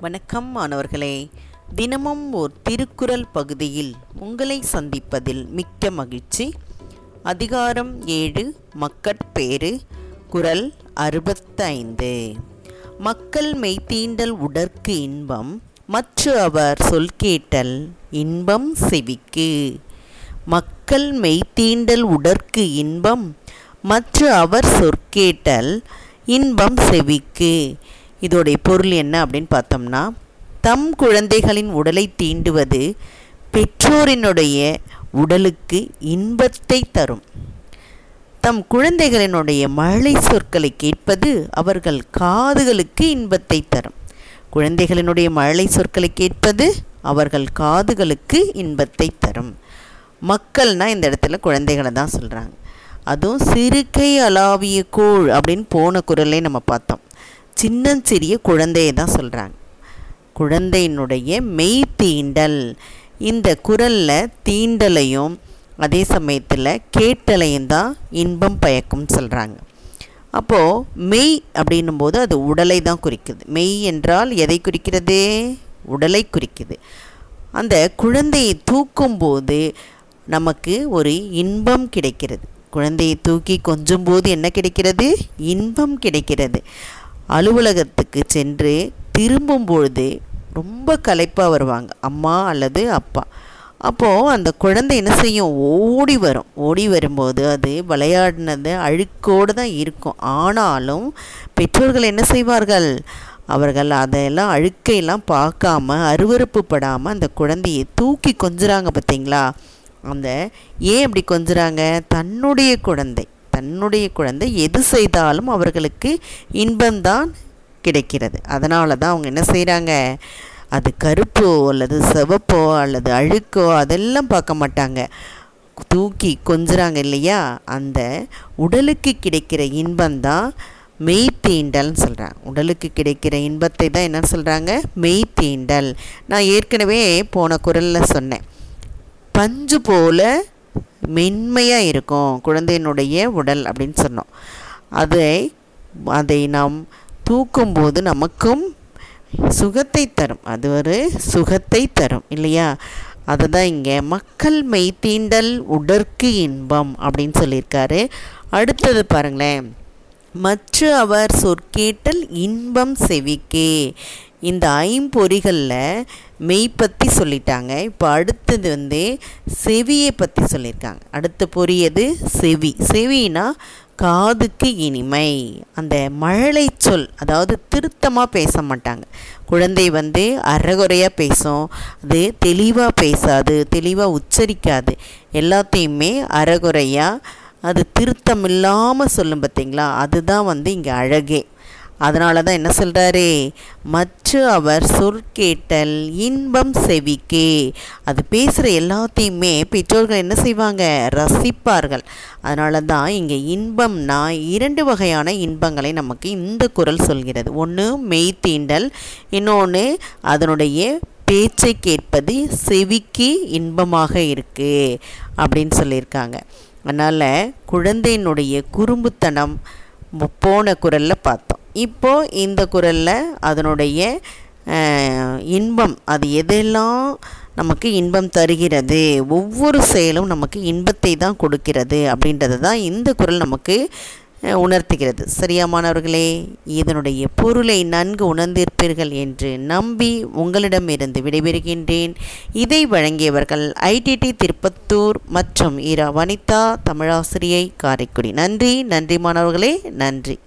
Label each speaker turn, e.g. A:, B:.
A: வணக்கம் மாணவர்களே. தினமும் ஓர் திருக்குறள் பகுதியில் உங்களை சந்திப்பதில் மிக்க மகிழ்ச்சி. அதிகாரம் ஏழு மக்கட்பேறு குரல் அறுபத்தைந்து. மக்கள் மெய்த்தீண்டல் உடற்கு இன்பம் மற்ற அவர் சொல் கேட்டல் இன்பம் செவிக்கு. மக்கள் மெய்த்தீண்டல் உடற்கு இன்பம் மற்ற அவர் சொற்கேட்டல் இன்பம் செவிக்கு. இதோடைய பொருள் என்ன அப்படின்னு பார்த்தோம்னா தம் குழந்தைகளின் உடலை தீண்டுவது பெற்றோரினுடைய உடலுக்கு இன்பத்தை தரும். தம் குழந்தைகளினுடைய மழை சொற்களை கேட்பது அவர்கள் காதுகளுக்கு இன்பத்தை தரும். குழந்தைகளினுடைய மழை சொற்களை கேட்பது அவர்கள் காதுகளுக்கு இன்பத்தை தரும். மக்கள்னா இந்த இடத்துல குழந்தைகளை தான் சொல்கிறாங்க அதுவும் சிறுகை அலாவிய கூழ் அப்படின்னு போன குரலே நம்ம பார்த்தோம். சின்னஞ்சிறிய குழந்தையை தான் சொல்கிறாங்க குழந்தையினுடைய மெய் தீண்டல். இந்த குரலில் தீண்டலையும் அதே சமயத்தில் கேட்டலையும் தான் இன்பம் பயக்கும்னு சொல்கிறாங்க அப்போது மெய் அப்படின்னும் போது அது உடலை தான் குறிக்குது. மெய் என்றால் எதை குறிக்கிறது? உடலை குறிக்குது. அந்த குழந்தையை தூக்கும்போது நமக்கு ஒரு இன்பம் கிடைக்கிறது. குழந்தையை தூக்கி கொஞ்சம் போது என்ன கிடைக்கிறது? இன்பம் கிடைக்கிறது. அலுவலகத்துக்கு சென்று திரும்பும் பொழுது ரொம்ப களைப்பாக வருவாங்க. அம்மா அல்லது அப்பா. அப்போது அந்த குழந்தை என்ன செய்யும்? ஓடி வரும். ஓடி வரும்போது அது விளையாடினது அழுக்கோடு தான் இருக்கும். ஆனாலும் பெற்றோர்கள் என்ன செய்வார்கள்? அவர்கள் அதையெல்லாம் அழுக்கையெல்லாம் பார்க்காம அருவறுப்பு படாமல் அந்த குழந்தையை தூக்கி கொஞ்சுறாங்க பார்த்தீங்களா அந்த ஏன் அப்படி கொஞ்சுறாங்க? தன்னுடைய குழந்தை. தன்னுடைய குழந்தை எது செய்தாலும் அவர்களுக்கு இன்பம்தான் கிடைக்கிறது. அதனால தான் அவங்க என்ன செய்கிறாங்க அது கருப்போ அல்லது சிவப்போ அல்லது அழுக்கோ அதெல்லாம் பார்க்க மாட்டாங்க. தூக்கி கொஞ்சுறாங்க இல்லையா? அந்த உடலுக்கு கிடைக்கிற இன்பம்தான் மெய்த்தீண்டல்னு சொல்கிறாங்க உடலுக்கு கிடைக்கிற இன்பத்தை தான் என்ன சொல்கிறாங்க மெய்த்தீண்டல் நான் ஏற்கனவே போன குரலில் சொன்னேன். பஞ்சு போல மென்மையாக இருக்கும் குழந்தையினுடைய உடல் அப்படின்னு சொன்னோம். அதை அதை நாம் தூக்கும்போது நமக்கும் சுகத்தை தரும். அது ஒரு சுகத்தை தரும் இல்லையா? அதை தான் இங்கே மக்கள் மெய்தீண்டல் உடற்கு இன்பம் அப்படின்னு சொல்லியிருக்காரு. அடுத்தது பாருங்களேன். மற்ற அவர் சொற்கேட்டல் இன்பம் செவிக்கே. இந்த ஐம்பொறிகளில் மெய் பற்றி சொல்லிட்டாங்க. இப்போ அடுத்தது வந்து செவியை பற்றி சொல்லியிருக்காங்க. அடுத்த பொறியது செவி. செவினா காதுக்கு இனிமை. அந்த மழலை சொல் அதாவது திருத்தமாக பேச மாட்டாங்க. குழந்தை வந்து அறகுறையாக பேசும். அது தெளிவாக பேசாது தெளிவாக உச்சரிக்காது. எல்லாத்தையுமே அறகுறையாக அது திருத்தம் இல்லாமல் சொல்லும் பார்த்தீங்களா அதுதான் வந்து இங்கே அழகே. அதனால தான் என்ன சொல்கிறாரு மற்ற அவர் சொற்கேட்டல் இன்பம் செவிக்கே. அது பேசுகிற எல்லாத்தையுமே பெற்றோர்கள் என்ன செய்வாங்க? ரசிப்பார்கள். அதனால தான் இங்கே இன்பம்னா இரண்டு வகையான இன்பங்களை நமக்கு இந்த குரல் சொல்கிறது. ஒன்று மெய் தீண்டல் இன்னொன்று அதனுடைய பேச்சை கேட்பது செவிக்கு இன்பமாக இருக்குது அப்படின்னு சொல்லியிருக்காங்க. அதனால் குழந்தையினுடைய குறும்புத்தனம் போன குரலில் பார்த்தோம். இப்போது இந்த குரலில் அதனுடைய இன்பம் அது எதெல்லாம் நமக்கு இன்பம் தருகிறது ஒவ்வொரு செயலும் நமக்கு இன்பத்தை தான் கொடுக்கிறது அப்படின்றது தான் இந்த குரல் நமக்கு உணர்த்துகிறது. சரியா மாணவர்களே இதனுடைய பொருளை நன்கு உணர்ந்திருப்பீர்கள் என்று நம்பி உங்களிடமிருந்து விடைபெறுகின்றேன். இதை வழங்கியவர்கள் ஐடிடி திருப்பத்தூர் மற்றும் இரா வனிதா தமிழாசிரியை காரைக்குடி. நன்றி நன்றி மாணவர்களே நன்றி.